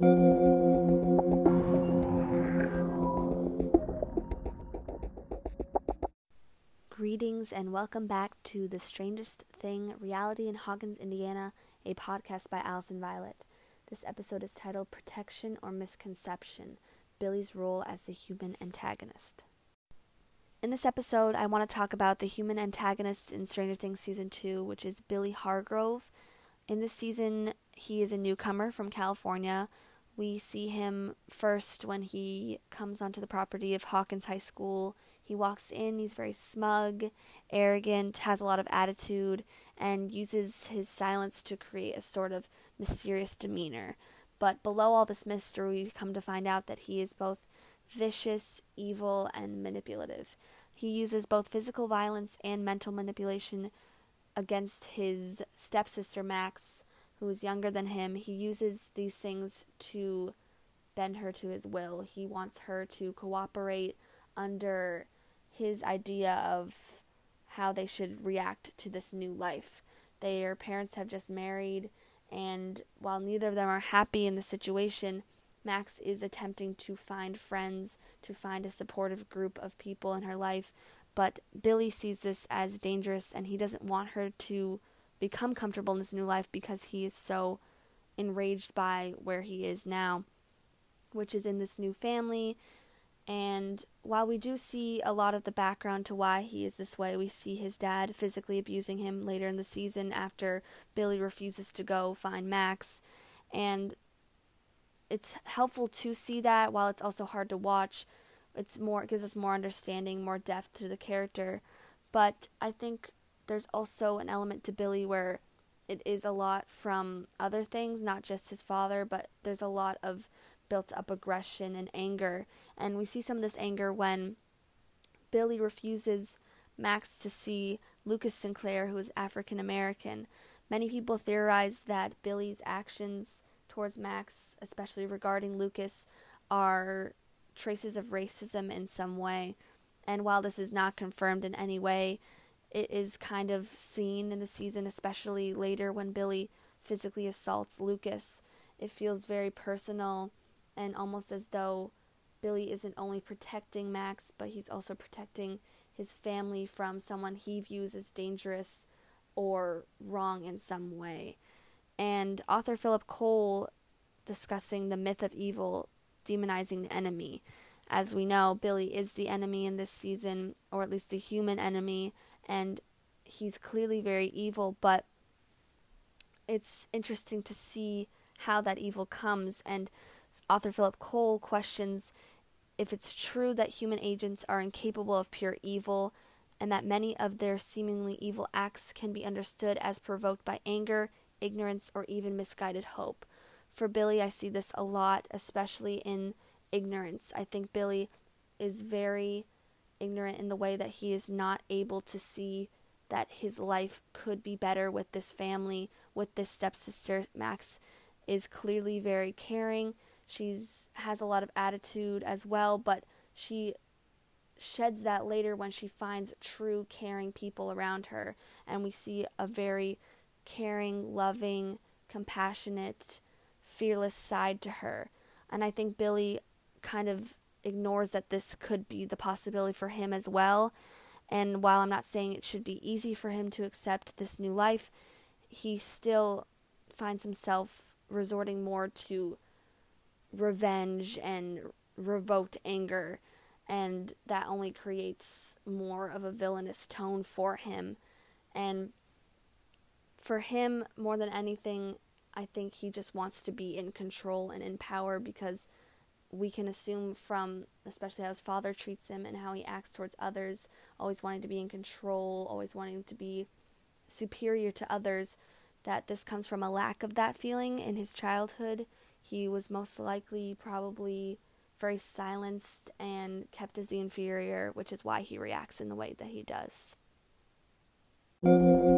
Greetings and welcome back to The Strangest Thing Reality in Hawkins, Indiana, a podcast by Alison Violet. This episode is titled Protection or Misconception Billy's Role as the Human Antagonist. In this episode, I want to talk about the human antagonist in Stranger Things Season 2, which is Billy Hargrove. In this season, he is a newcomer from California. We see him first when he comes onto the property of Hawkins High School he walks in, he's very smug, arrogant, has a lot of attitude, and uses his silence to create a sort of mysterious demeanor. But below all this mystery, we come to find out that he is both vicious, evil, and manipulative. He uses both physical violence and mental manipulation against his stepsister Max, who is younger than him. He uses these things to bend her to his will. He wants her to cooperate under his idea of how they should react to this new life. Their parents have just married, and while neither of them are happy in the situation, Max is attempting to find friends, to find a supportive group of people in her life. But Billy sees this as dangerous, and he doesn't want her to become comfortable in this new life because he is so enraged by where he is now, which is in this new family and while we do see a lot of the background to why he is this way, we see his dad physically abusing him later in the season after Billy refuses to go find Max. And it's helpful to see that while it's also hard to watch. It's more it gives us more understanding, more depth to the character. But I think there's also an element to Billy where it is a lot from other things, not just his father, but there's a lot of built up aggression and anger. And we see some of this anger when Billy refuses Max to see Lucas Sinclair, who is African American. Many people theorize that Billy's actions towards Max, especially regarding Lucas, are traces of racism in some way. And while this is not confirmed in any way, it is kind of seen in the season, especially later when Billy physically assaults Lucas. It feels very personal and almost as though Billy isn't only protecting Max, but he's also protecting his family from someone he views as dangerous or wrong in some way. And author Philip Cole discussing the myth of evil, demonizing the enemy. As we know, Billy is the enemy in this season, or at least the human enemy, and he's clearly very evil, but it's interesting to see how that evil comes and Author Philip Cole questions if it's true that human agents are incapable of pure evil and that many of their seemingly evil acts can be understood as provoked by anger, ignorance, or even misguided hope. For Billy, I see this a lot, especially in ignorance. I think Billy is very ignorant in the way that he is not able to see that his life could be better with this family, with this stepsister. Max is clearly very caring She's has a lot of attitude as well, but she sheds that later when she finds true caring people around her and we see a very caring, loving, compassionate, fearless side to her. And I think Billy kind of ignores that this could be the possibility for him as well. And while I'm not saying it should be easy for him to accept this new life, he still finds himself resorting more to revenge and revoked anger, and that only creates more of a villainous tone for him. And for him, more than anything, I think he just wants to be in control and in power because we can assume from especially how his father treats him and how he acts towards others, always wanting to be in control, always wanting to be superior to others, that this comes from a lack of that feeling in his childhood he was most likely probably very silenced and kept as the inferior, which is why he reacts in the way that he does. Mm-hmm.